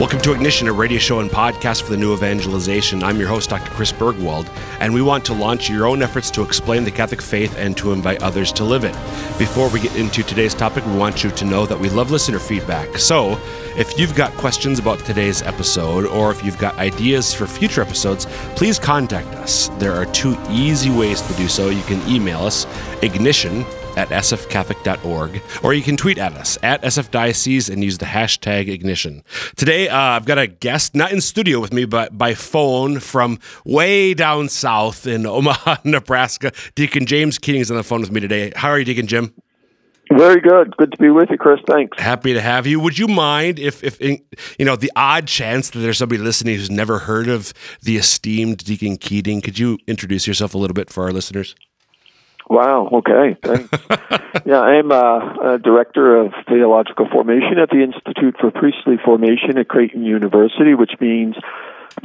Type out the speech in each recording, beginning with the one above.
Welcome to Ignition, a radio show and podcast for the new evangelization. I'm your host, Dr. Chris Burgwald, and we want to launch your own efforts to explain the Catholic faith and to invite others to live it. Before we get into today's topic, we want you to know that we love listener feedback. So, if you've got questions about today's episode or if you've got ideas for future episodes, please contact us. There are two easy ways to do so. You can email us, ignition at sfcatholic.org, or you can tweet at us at sfdiocese and use the hashtag ignition. Today, uh, I've got a guest, not in studio with me, but by phone from way down south in Omaha, Nebraska. Deacon James Keating is on the phone with me today. How are you, Deacon Jim? Very good. Good to be with you, Chris. Thanks. Happy to have you. Would you mind if, if you know, the odd chance that there's somebody listening who's never heard of the esteemed Deacon Keating, could you introduce yourself a little bit for our listeners? Wow. Okay. Thanks. yeah, I'm uh, a director of theological formation at the Institute for Priestly Formation at Creighton University, which means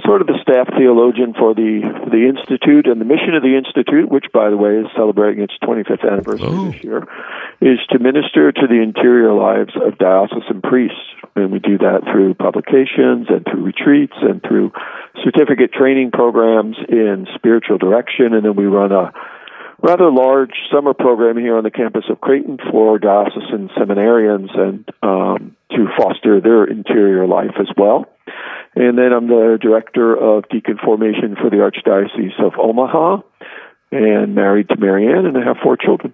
sort of the staff theologian for the for the institute and the mission of the institute, which by the way is celebrating its 25th anniversary oh. this year, is to minister to the interior lives of diocesan priests, and we do that through publications and through retreats and through certificate training programs in spiritual direction, and then we run a rather large summer program here on the campus of Creighton for diocesan seminarians and um, to foster their interior life as well. And then I'm the director of deacon formation for the Archdiocese of Omaha and married to Marianne, and I have four children.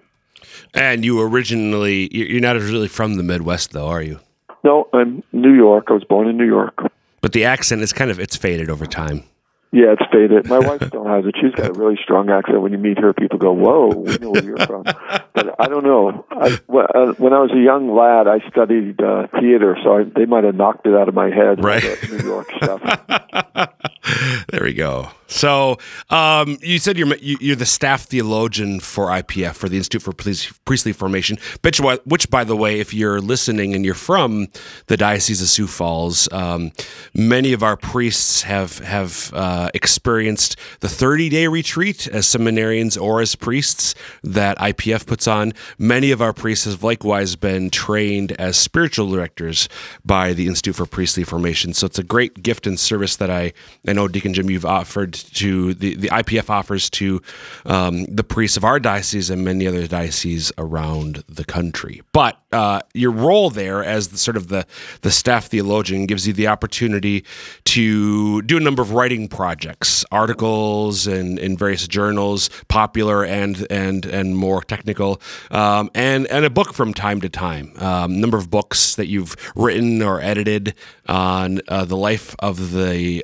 And you originally, you're not really from the Midwest, though, are you? No, I'm New York. I was born in New York. But the accent is kind of, it's faded over time. Yeah, it's faded. My wife still has it. She's got a really strong accent. When you meet her, people go, "Whoa, we know where you're from." But I don't know. I, uh, when I was a young lad, I studied uh, theater, so I, they might have knocked it out of my head. Right, New York stuff. there we go. So um, you said you're you're the staff theologian for IPF for the Institute for Priestly Formation, which, which by the way, if you're listening and you're from the Diocese of Sioux Falls, um, many of our priests have have uh, experienced the 30 day retreat as seminarians or as priests that IPF puts on. Many of our priests have likewise been trained as spiritual directors by the Institute for Priestly Formation. So it's a great gift and service that I I know Deacon Jim you've offered to the, the IPF offers to um, the priests of our diocese and many other dioceses around the country. But uh, your role there as the, sort of the, the staff theologian gives you the opportunity to do a number of writing projects, articles and in various journals, popular and and and more technical, um, and and a book from time to time. Um, number of books that you've written or edited on uh, the life of the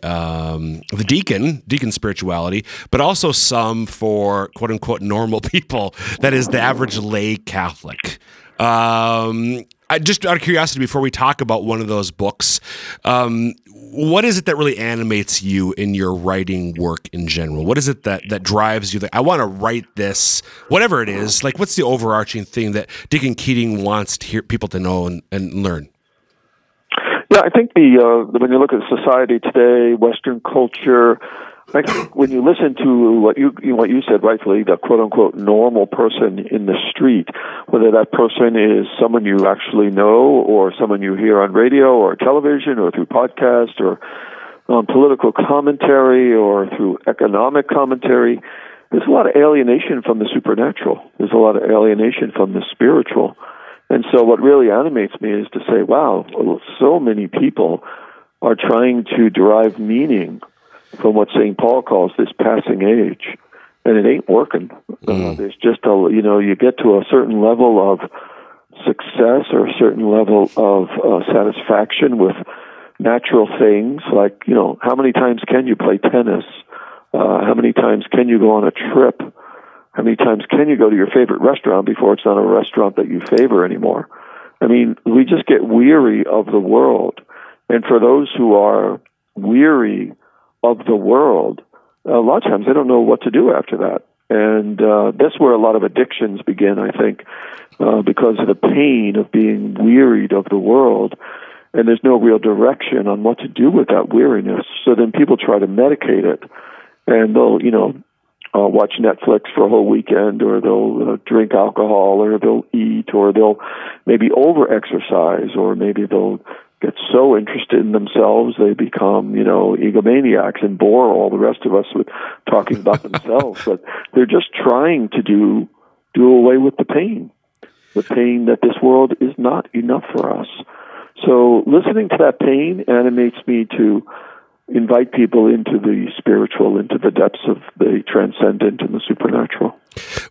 um, the deacon, deacon spirituality, but also some for quote unquote normal people. That is the average lay Catholic. Um, I, just out of curiosity, before we talk about one of those books, um, what is it that really animates you in your writing work in general? What is it that that drives you? That I want to write this, whatever it is. Like, what's the overarching thing that Deacon Keating wants to hear people to know and, and learn? Yeah, I think the uh, when you look at society today, Western culture, I think when you listen to what you, you what you said rightfully, the quote unquote normal person in the street, whether that person is someone you actually know or someone you hear on radio or television or through podcast or on political commentary or through economic commentary, there's a lot of alienation from the supernatural. There's a lot of alienation from the spiritual. And so what really animates me is to say, wow, so many people are trying to derive meaning from what St. Paul calls this passing age. And it ain't working. Mm. Uh, there's just a, you know, you get to a certain level of success or a certain level of uh, satisfaction with natural things like, you know, how many times can you play tennis? Uh, how many times can you go on a trip? How many times can you go to your favorite restaurant before it's not a restaurant that you favor anymore? I mean, we just get weary of the world. And for those who are weary of the world, a lot of times they don't know what to do after that. And uh, that's where a lot of addictions begin, I think, uh, because of the pain of being wearied of the world. And there's no real direction on what to do with that weariness. So then people try to medicate it and they'll you know uh, watch Netflix for a whole weekend, or they'll uh, drink alcohol, or they'll eat, or they'll maybe over exercise, or maybe they'll get so interested in themselves they become, you know, egomaniacs and bore all the rest of us with talking about themselves. But they're just trying to do do away with the pain, the pain that this world is not enough for us. So listening to that pain animates me to invite people into the spiritual, into the depths of the transcendent and the supernatural.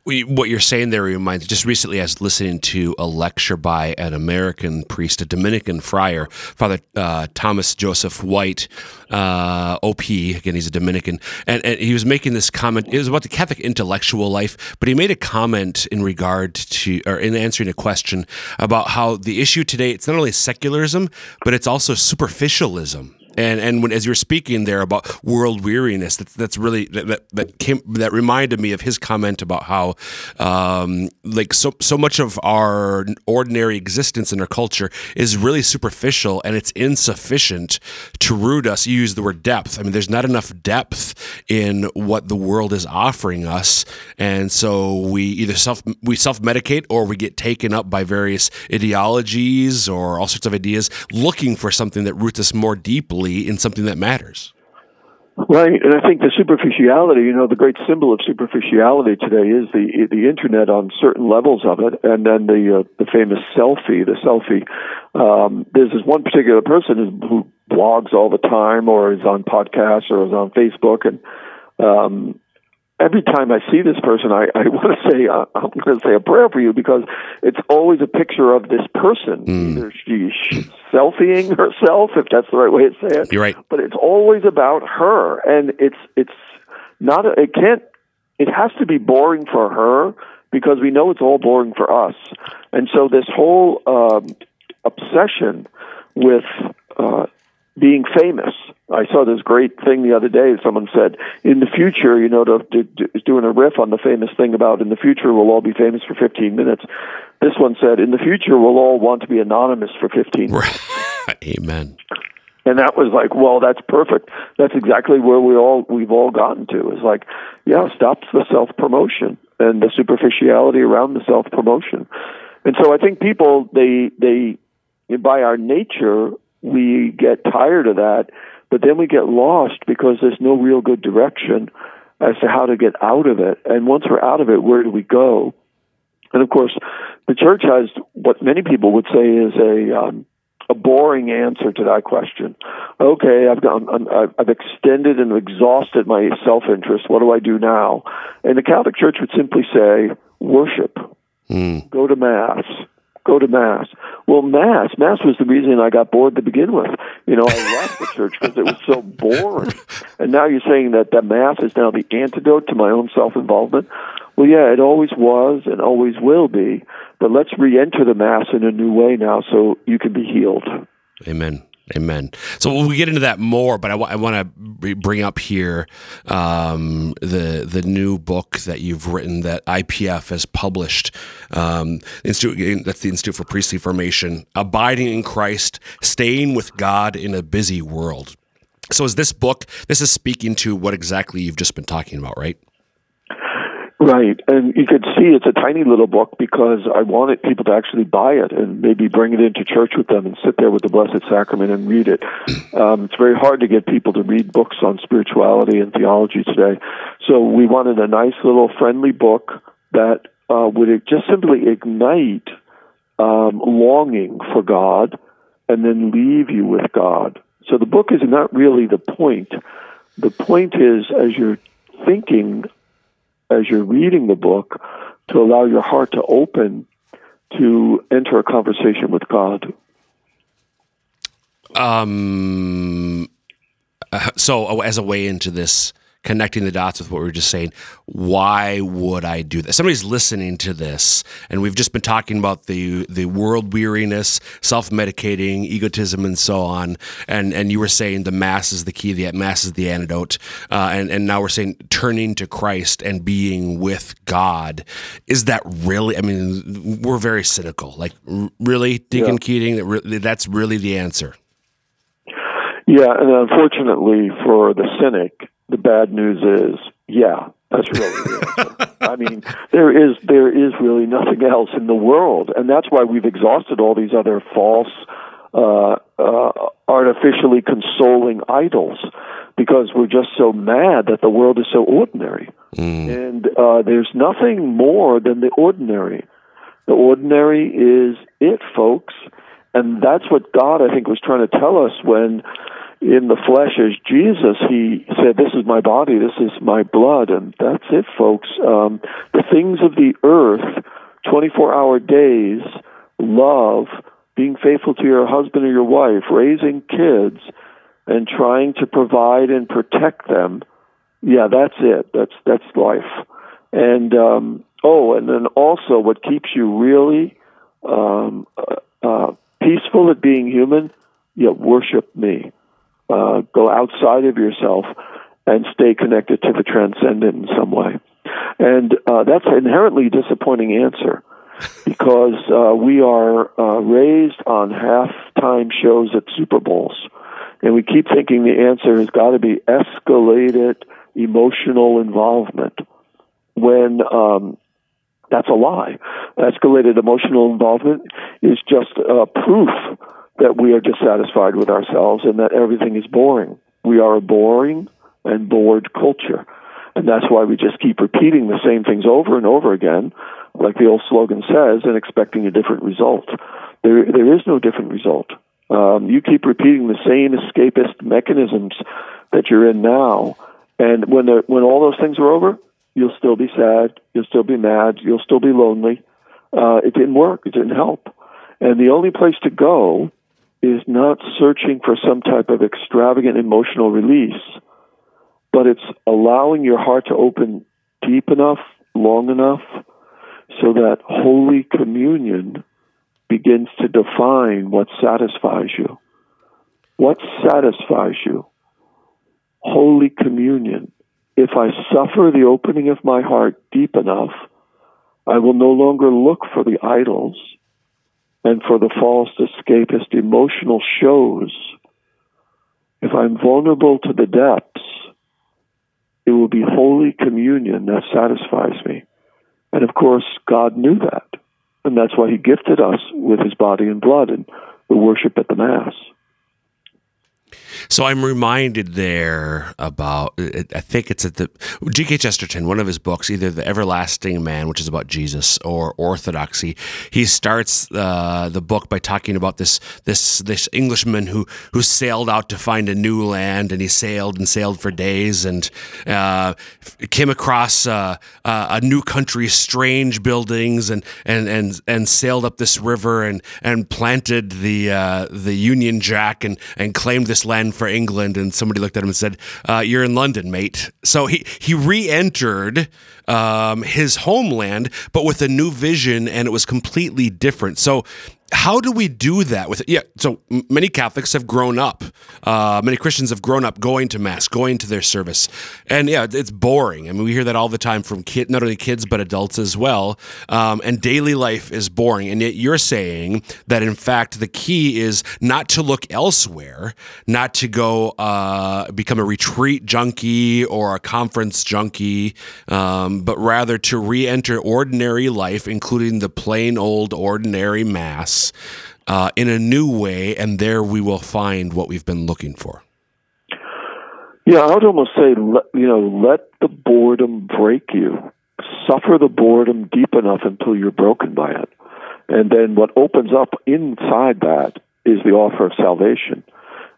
What you're saying there reminds just recently I was listening to a lecture by an American priest, a Dominican friar, Father uh, Thomas Joseph White, uh, OP. Again, he's a Dominican, and, and he was making this comment. It was about the Catholic intellectual life, but he made a comment in regard to, or in answering a question about how the issue today it's not only secularism, but it's also superficialism and and when as you're speaking there about world weariness, that's that's really that that came that reminded me of his comment about how um, like so so much of our ordinary existence in our culture is really superficial and it's insufficient to root us. You use the word depth. I mean, there's not enough depth in what the world is offering us, and so we either self we self medicate or we get taken up by various ideologies or all sorts of ideas, looking for something that roots us more deeply in something that matters. Right, and I think the superficiality, you know, the great symbol of superficiality today is the the internet on certain levels of it, and then the uh, the famous selfie, the selfie. Um, there's this one particular person who blogs all the time, or is on podcasts, or is on Facebook, and um, every time I see this person, I, I want to say uh, I'm going to say a prayer for you because it's always a picture of this person. Mm. Either she's selfieing herself, if that's the right way to say it. You're right. But it's always about her, and it's it's not. A, it can't. It has to be boring for her because we know it's all boring for us, and so this whole um, obsession with uh, being famous. I saw this great thing the other day. Someone said, "In the future, you know, to, to, to, doing a riff on the famous thing about in the future we'll all be famous for 15 minutes." This one said, "In the future, we'll all want to be anonymous for 15 minutes." Amen. And that was like, well, that's perfect. That's exactly where we all we've all gotten to. Is like, yeah, stop the self promotion and the superficiality around the self promotion. And so I think people they they by our nature we get tired of that, but then we get lost because there's no real good direction as to how to get out of it. And once we're out of it, where do we go? And of course, the church has what many people would say is a um, a boring answer to that question. Okay, I've gone, I've extended and exhausted my self interest. What do I do now? And the Catholic Church would simply say, worship, mm. go to mass, go to mass. Well, mass, mass was the reason I got bored to begin with. You know, I left the church because it was so boring. And now you're saying that the mass is now the antidote to my own self-involvement. Well, yeah, it always was and always will be. But let's re-enter the mass in a new way now, so you can be healed. Amen. Amen. So we'll get into that more, but I, w- I want to bring up here um, the the new book that you've written that IPF has published. Um, Institute that's the Institute for Priestly Formation, abiding in Christ, staying with God in a busy world. So is this book? This is speaking to what exactly you've just been talking about, right? Right, and you could see it's a tiny little book because I wanted people to actually buy it and maybe bring it into church with them and sit there with the Blessed Sacrament and read it. Um, it's very hard to get people to read books on spirituality and theology today, so we wanted a nice little friendly book that uh, would just simply ignite um, longing for God and then leave you with God. So the book is not really the point. The point is, as you're thinking as you're reading the book to allow your heart to open to enter a conversation with God. Um, uh, so, as a way into this connecting the dots with what we were just saying. Why would I do that? Somebody's listening to this, and we've just been talking about the the world weariness, self medicating, egotism, and so on. And and you were saying the mass is the key, the mass is the antidote. Uh, and and now we're saying turning to Christ and being with God. Is that really? I mean, we're very cynical. Like, really, Deacon yeah. Keating? That re- that's really the answer. Yeah, and unfortunately for the cynic, the bad news is, yeah, that's really the answer. I mean, there is there is really nothing else in the world, and that's why we've exhausted all these other false, uh, uh, artificially consoling idols, because we're just so mad that the world is so ordinary, mm. and uh, there's nothing more than the ordinary. The ordinary is it, folks, and that's what God, I think, was trying to tell us when in the flesh as Jesus, he said, This is my body, this is my blood, and that's it, folks. Um, the things of the earth, 24 hour days, love, being faithful to your husband or your wife, raising kids, and trying to provide and protect them. Yeah, that's it. That's that's life. And um, oh, and then also what keeps you really um, uh, uh, peaceful at being human, yeah, worship me uh, go outside of yourself and stay connected to the transcendent in some way. And uh, that's an inherently disappointing answer because uh, we are uh, raised on halftime shows at Super Bowls. And we keep thinking the answer has got to be escalated emotional involvement when um, that's a lie. Escalated emotional involvement is just uh, proof that we are dissatisfied with ourselves and that everything is boring. We are a boring and bored culture. And that's why we just keep repeating the same things over and over again, like the old slogan says, and expecting a different result. There, there is no different result. Um, you keep repeating the same escapist mechanisms that you're in now, and when the, when all those things are over, you'll still be sad, you'll still be mad, you'll still be lonely. Uh, it didn't work, it didn't help, and the only place to go is not searching for some type of extravagant emotional release, but it's allowing your heart to open deep enough, long enough, so that Holy Communion begins to define what satisfies you. What satisfies you? Holy Communion. If I suffer the opening of my heart deep enough, I will no longer look for the idols and for the false escapist emotional shows, if I'm vulnerable to the depths, it will be Holy Communion that satisfies me. And of course, God knew that. And that's why He gifted us with His body and blood and the worship at the Mass. So I'm reminded there about, I think it's at the, G.K. Chesterton, one of his books, either The Everlasting Man, which is about Jesus, or Orthodoxy. He starts uh, the book by talking about this, this, this Englishman who, who sailed out to find a new land and he sailed and sailed for days and uh, came across uh, uh a new country, strange buildings and, and, and, and sailed up this river and, and planted the, uh, the Union Jack and, and claimed this land for England, and somebody looked at him and said, uh, "You're in London, mate." So he he re-entered um, his homeland, but with a new vision, and it was completely different. So how do we do that with yeah so many catholics have grown up uh, many christians have grown up going to mass going to their service. And yeah it's boring. I mean we hear that all the time from kid, not only kids but adults as well. Um, and daily life is boring. And yet you're saying that in fact the key is not to look elsewhere not to go uh, become a retreat junkie or a conference junkie um, but rather to re-enter ordinary life including the plain old ordinary mass uh, in a new way, and there we will find what we've been looking for. Yeah, I would almost say, you know, let the boredom break you. Suffer the boredom deep enough until you're broken by it. And then what opens up inside that is the offer of salvation.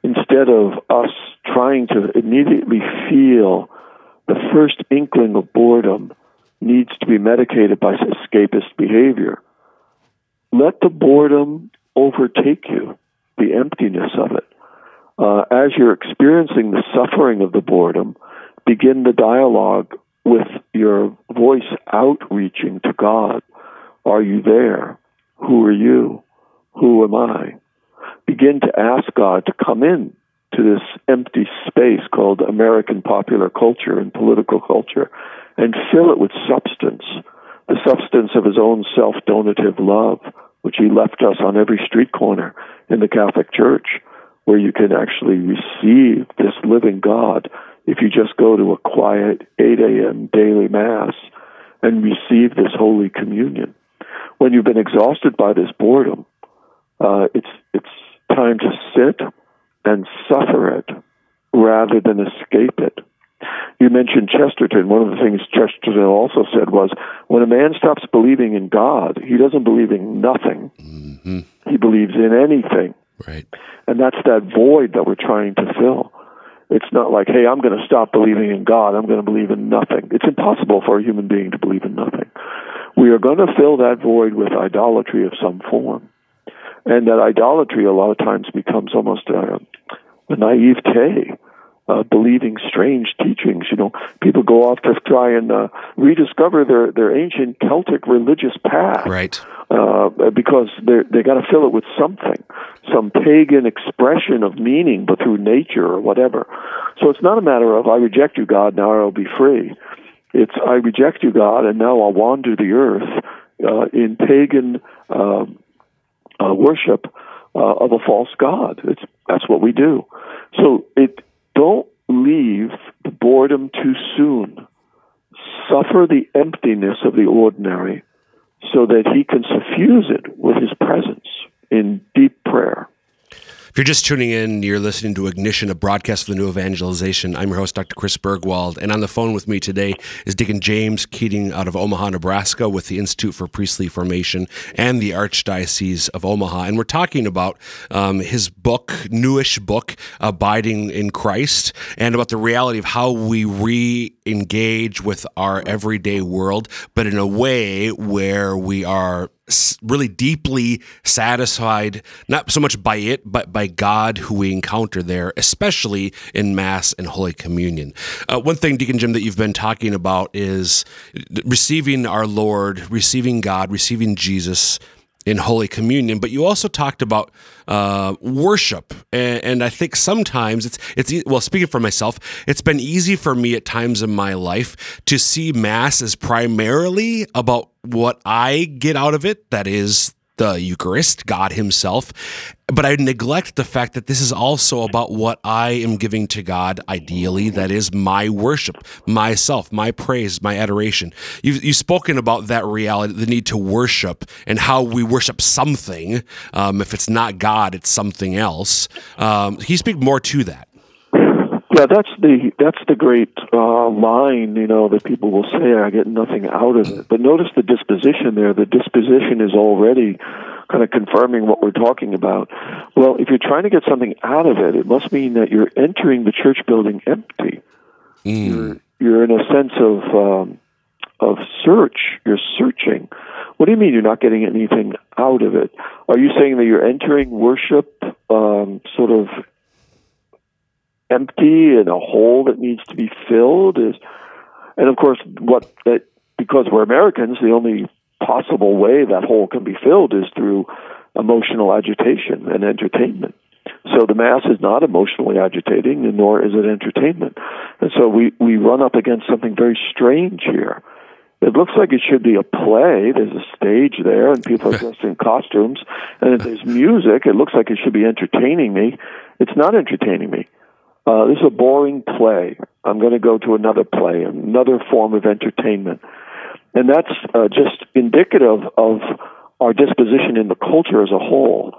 Instead of us trying to immediately feel the first inkling of boredom needs to be medicated by escapist behavior let the boredom overtake you, the emptiness of it. Uh, as you're experiencing the suffering of the boredom, begin the dialogue with your voice outreaching to God. Are you there? Who are you? Who am I? Begin to ask God to come in to this empty space called American popular culture and political culture and fill it with substance the substance of his own self donative love, which he left us on every street corner in the Catholic Church, where you can actually receive this living God if you just go to a quiet 8 a.m. daily Mass and receive this Holy Communion. When you've been exhausted by this boredom, uh, it's, it's time to sit and suffer it rather than escape it. You mentioned Chesterton. One of the things Chesterton also said was when a man stops believing in God, he doesn't believe in nothing. Mm-hmm. He believes in anything. Right. And that's that void that we're trying to fill. It's not like, hey, I'm going to stop believing in God. I'm going to believe in nothing. It's impossible for a human being to believe in nothing. We are going to fill that void with idolatry of some form. And that idolatry a lot of times becomes almost a, a naivete uh, believing strange teachings. You know, people go off to try and uh, rediscover their their ancient Celtic religious past, right? Uh, because they they got to fill it with something, some pagan expression of meaning, but through nature or whatever. So it's not a matter of I reject you, God, now I'll be free. It's I reject you, God, and now I'll wander the earth uh, in pagan uh, uh, worship uh, of a false god. It's that's what we do. So it don't leave the boredom too soon. Suffer the emptiness of the ordinary so that he can suffuse it with his presence in deep prayer. If you're just tuning in, you're listening to Ignition, a broadcast of the New Evangelization. I'm your host, Dr. Chris Burgwald, and on the phone with me today is Deacon James Keating out of Omaha, Nebraska, with the Institute for Priestly Formation and the Archdiocese of Omaha. And we're talking about um, his book, newish book, Abiding in Christ, and about the reality of how we re engage with our everyday world, but in a way where we are really deeply satisfied, not so much by it, but by God who we encounter there, especially in Mass and Holy Communion. Uh, one thing, Deacon Jim, that you've been talking about is receiving our Lord, receiving God, receiving Jesus in Holy Communion, but you also talked about uh, worship, and, and, I think sometimes it's it's well. Speaking for myself, it's been easy for me at times in my life to see Mass as primarily about what I get out of it. That is the Eucharist, God Himself. But I neglect the fact that this is also about what I am giving to God, ideally. That is my worship, myself, my praise, my adoration. You've, you've spoken about that reality, the need to worship, and how we worship something. Um, if it's not God, it's something else. Um, can you speak more to that? Yeah, that's the that's the great uh, line, you know, that people will say, "I get nothing out of it." But notice the disposition there. The disposition is already kind of confirming what we're talking about. Well, if you're trying to get something out of it, it must mean that you're entering the church building empty. Mm. You're you're in a sense of um, of search. You're searching. What do you mean you're not getting anything out of it? Are you saying that you're entering worship um, sort of empty and a hole that needs to be filled is and of course what that because we're Americans the only possible way that hole can be filled is through emotional agitation and entertainment so the mass is not emotionally agitating and nor is it entertainment and so we we run up against something very strange here it looks like it should be a play. There's a stage there, and people are dressed in costumes. And if there's music, it looks like it should be entertaining me. It's not entertaining me. Uh, this is a boring play. I'm going to go to another play, another form of entertainment. And that's uh, just indicative of our disposition in the culture as a whole.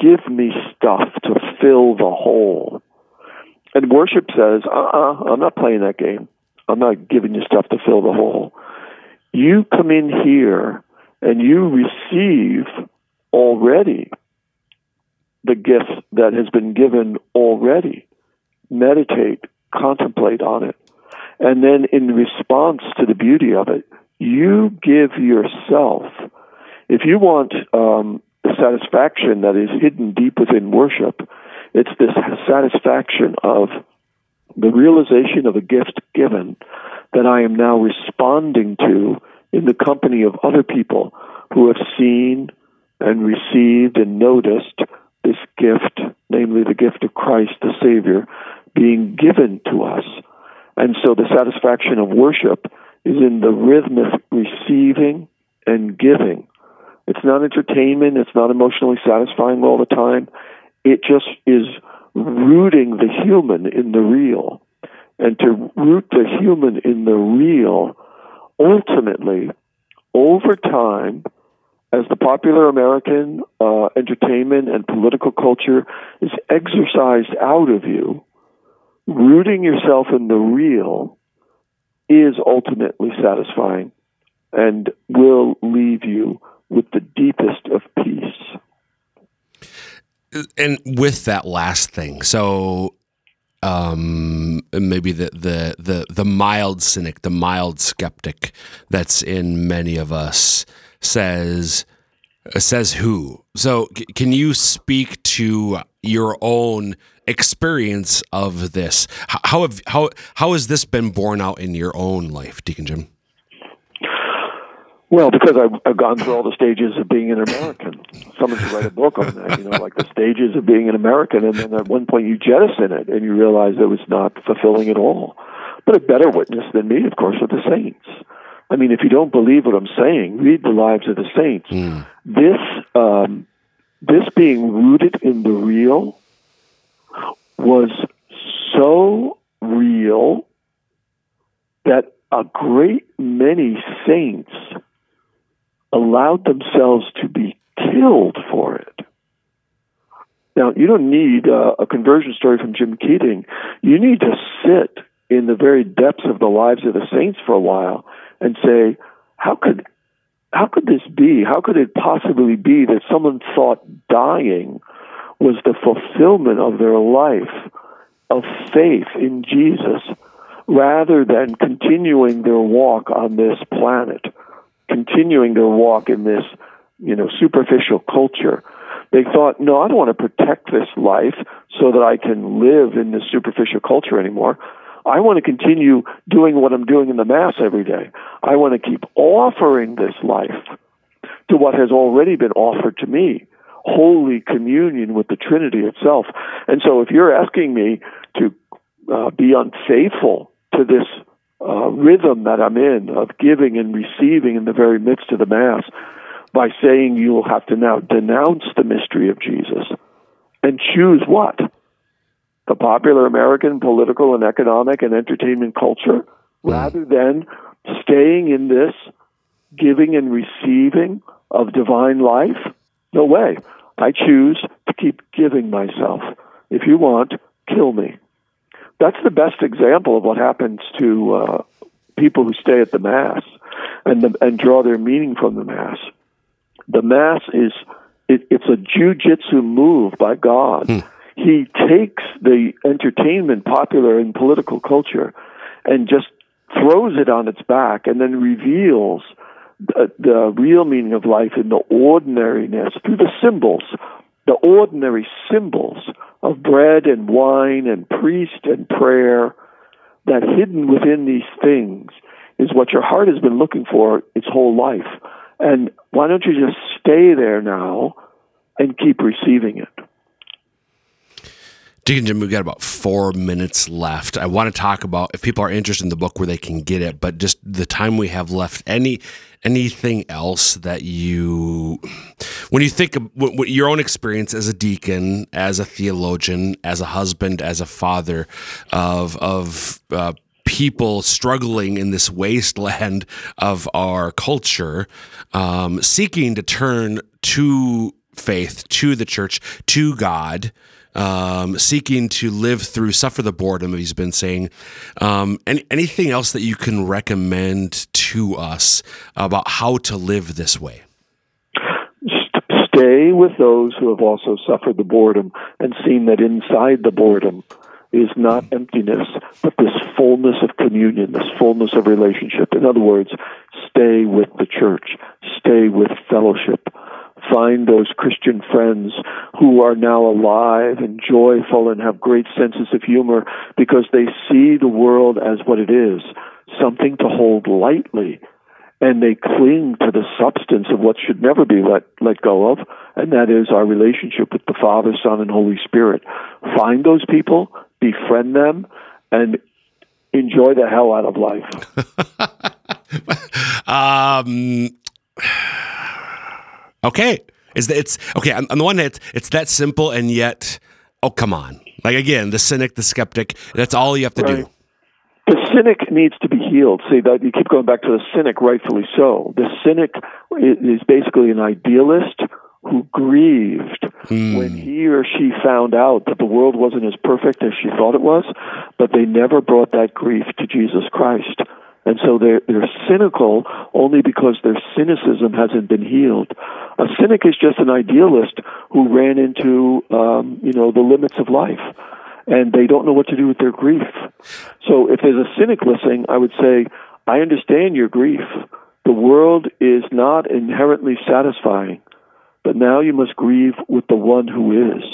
Give me stuff to fill the hole. And worship says, uh uh-uh, uh, I'm not playing that game. I'm not giving you stuff to fill the hole. You come in here and you receive already the gift that has been given already meditate, contemplate on it. And then in response to the beauty of it, you give yourself. If you want um, the satisfaction that is hidden deep within worship, it's this satisfaction of the realization of a gift given that I am now responding to in the company of other people who have seen and received and noticed this gift, namely the gift of Christ the Savior, being given to us. And so the satisfaction of worship is in the rhythm of receiving and giving. It's not entertainment, it's not emotionally satisfying all the time. It just is rooting the human in the real. and to root the human in the real, ultimately, over time, as the popular American uh, entertainment and political culture is exercised out of you, rooting yourself in the real is ultimately satisfying and will leave you with the deepest of peace. And with that last thing, so um, maybe the, the the the mild cynic, the mild skeptic that's in many of us says says who. So c- can you speak to your own experience of this? How have how how has this been borne out in your own life, Deacon Jim? Well, because I've, I've gone through all the stages of being an American. Someone should write a book on that, you know, like the stages of being an American, and then at one point you jettison it and you realize it was not fulfilling at all. But a better witness than me, of course, are the saints. I mean, if you don't believe what I'm saying, read the lives of the saints. This, um, this being rooted in the real was so real that a great many saints allowed themselves to be killed for it. Now, you don't need uh, a conversion story from Jim Keating. You need to sit in the very depths of the lives of the saints for a while and say, how could how could this be? How could it possibly be that someone thought dying was the fulfillment of their life of faith in Jesus rather than continuing their walk on this planet, continuing their walk in this, you know, superficial culture? They thought, no, I don't want to protect this life so that I can live in this superficial culture anymore. I want to continue doing what I'm doing in the Mass every day. I want to keep offering this life to what has already been offered to me holy communion with the Trinity itself. And so if you're asking me to uh, be unfaithful to this uh, rhythm that I'm in of giving and receiving in the very midst of the Mass by saying you will have to now denounce the mystery of Jesus and choose what? the popular American political and economic and entertainment culture rather than staying in this giving and receiving of divine life? No way. I choose to keep giving myself. If you want, kill me. That's the best example of what happens to uh, people who stay at the Mass and, the, and draw their meaning from the Mass. The Mass is it, it's a jujitsu move by God. Hmm he takes the entertainment popular in political culture and just throws it on its back and then reveals the, real meaning of life in the ordinariness through the symbols, the ordinary symbols of bread and wine and priest and prayer, that hidden within these things is what your heart has been looking for its whole life. And why don't you just stay there now and keep receiving it? Deacon Jim, we've got about four minutes left. I want to talk about if people are interested in the book where they can get it, but just the time we have left. Any anything else that you, when you think of your own experience as a deacon, as a theologian, as a husband, as a father of of uh, people struggling in this wasteland of our culture, um, seeking to turn to faith, to the church, to God um, seeking to live through, suffer the boredom, he's been saying. Um, any, anything else that you can recommend to us about how to live this way? Stay with those who have also suffered the boredom and seen that inside the boredom is not emptiness, but this fullness of communion, this fullness of relationship. In other words, stay with the church, stay with fellowship, find those Christian friends who are now alive and joyful and have great senses of humor because they see the world as what it is, something to hold lightly. And they cling to the substance of what should never be let, let go of, and that is our relationship with the Father, Son, and Holy Spirit. Find those people, befriend them, and enjoy the hell out of life. um, Okay, is that it's okay on, on the one hand it's, it's that simple and yet oh come on like again the cynic the skeptic that's all you have to right. do the cynic needs to be healed. See that you keep going back to the cynic, rightfully so. The cynic is basically an idealist who grieved Hmm. when he or she found out that the world wasn't as perfect as she thought it was, but they never brought that grief to Jesus Christ. And so they're, they're cynical only because their cynicism hasn't been healed. A cynic is just an idealist who ran into, um, you know, the limits of life and they don't know what to do with their grief. So if there's a cynic listening, I would say, I understand your grief. The world is not inherently satisfying, but now you must grieve with the one who is.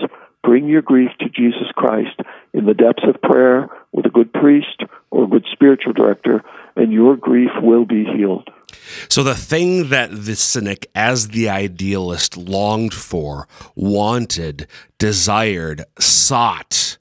Bring your grief to Jesus Christ in the depths of prayer with a good priest or a good spiritual director, and your grief will be healed. So the thing that the cynic, as the idealist, longed for, wanted, desired, sought,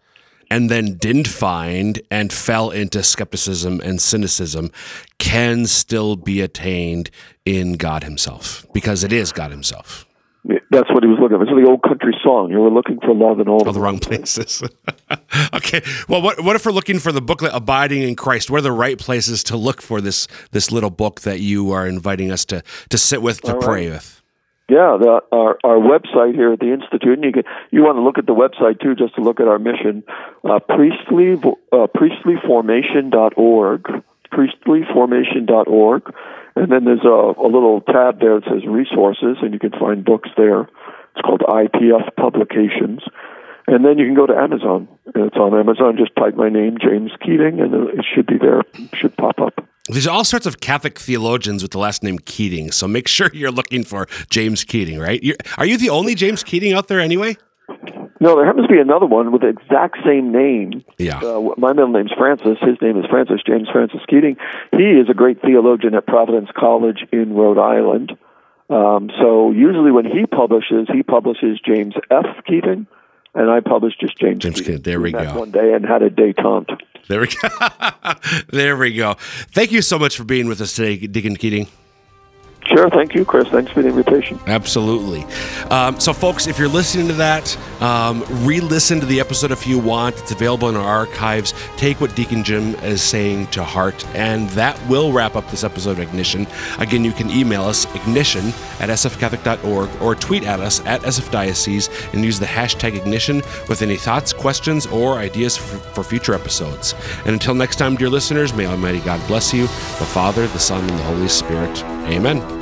and then didn't find and fell into skepticism and cynicism can still be attained in God Himself because it is God Himself. That's what he was looking for. It's the old country song. You were looking for love in all All the wrong places. okay. Well, what what if we're looking for the booklet "Abiding in Christ"? What are the right places to look for this this little book that you are inviting us to to sit with to All right. pray with? Yeah, the, our our website here at the institute, and you can you want to look at the website too, just to look at our mission. Uh, priestly uh, priestlyformation.org, priestlyformation.org, and then there's a, a little tab there that says resources, and you can find books there. It's called IPF Publications, and then you can go to Amazon. And it's on Amazon. Just type my name, James Keating, and it should be there. It should pop up. There's all sorts of Catholic theologians with the last name Keating, so make sure you're looking for James Keating, right? You're, are you the only James Keating out there anyway? No, there happens to be another one with the exact same name. Yeah. Uh, my middle name's Francis. His name is Francis James Francis Keating. He is a great theologian at Providence College in Rhode Island. Um, so usually when he publishes, he publishes James F. Keating, and I publish just James. James Keating. Keating. There we met go. One day and had a détente. There we go. there we go. Thank you so much for being with us today, Deacon Keating. Sure. Thank you, Chris. Thanks for the invitation. Absolutely. Um, so, folks, if you're listening to that, um, re listen to the episode if you want. It's available in our archives. Take what Deacon Jim is saying to heart. And that will wrap up this episode of Ignition. Again, you can email us ignition at sfcatholic.org or tweet at us at sfdiocese and use the hashtag ignition with any thoughts, questions, or ideas for, for future episodes. And until next time, dear listeners, may Almighty God bless you, the Father, the Son, and the Holy Spirit. Amen.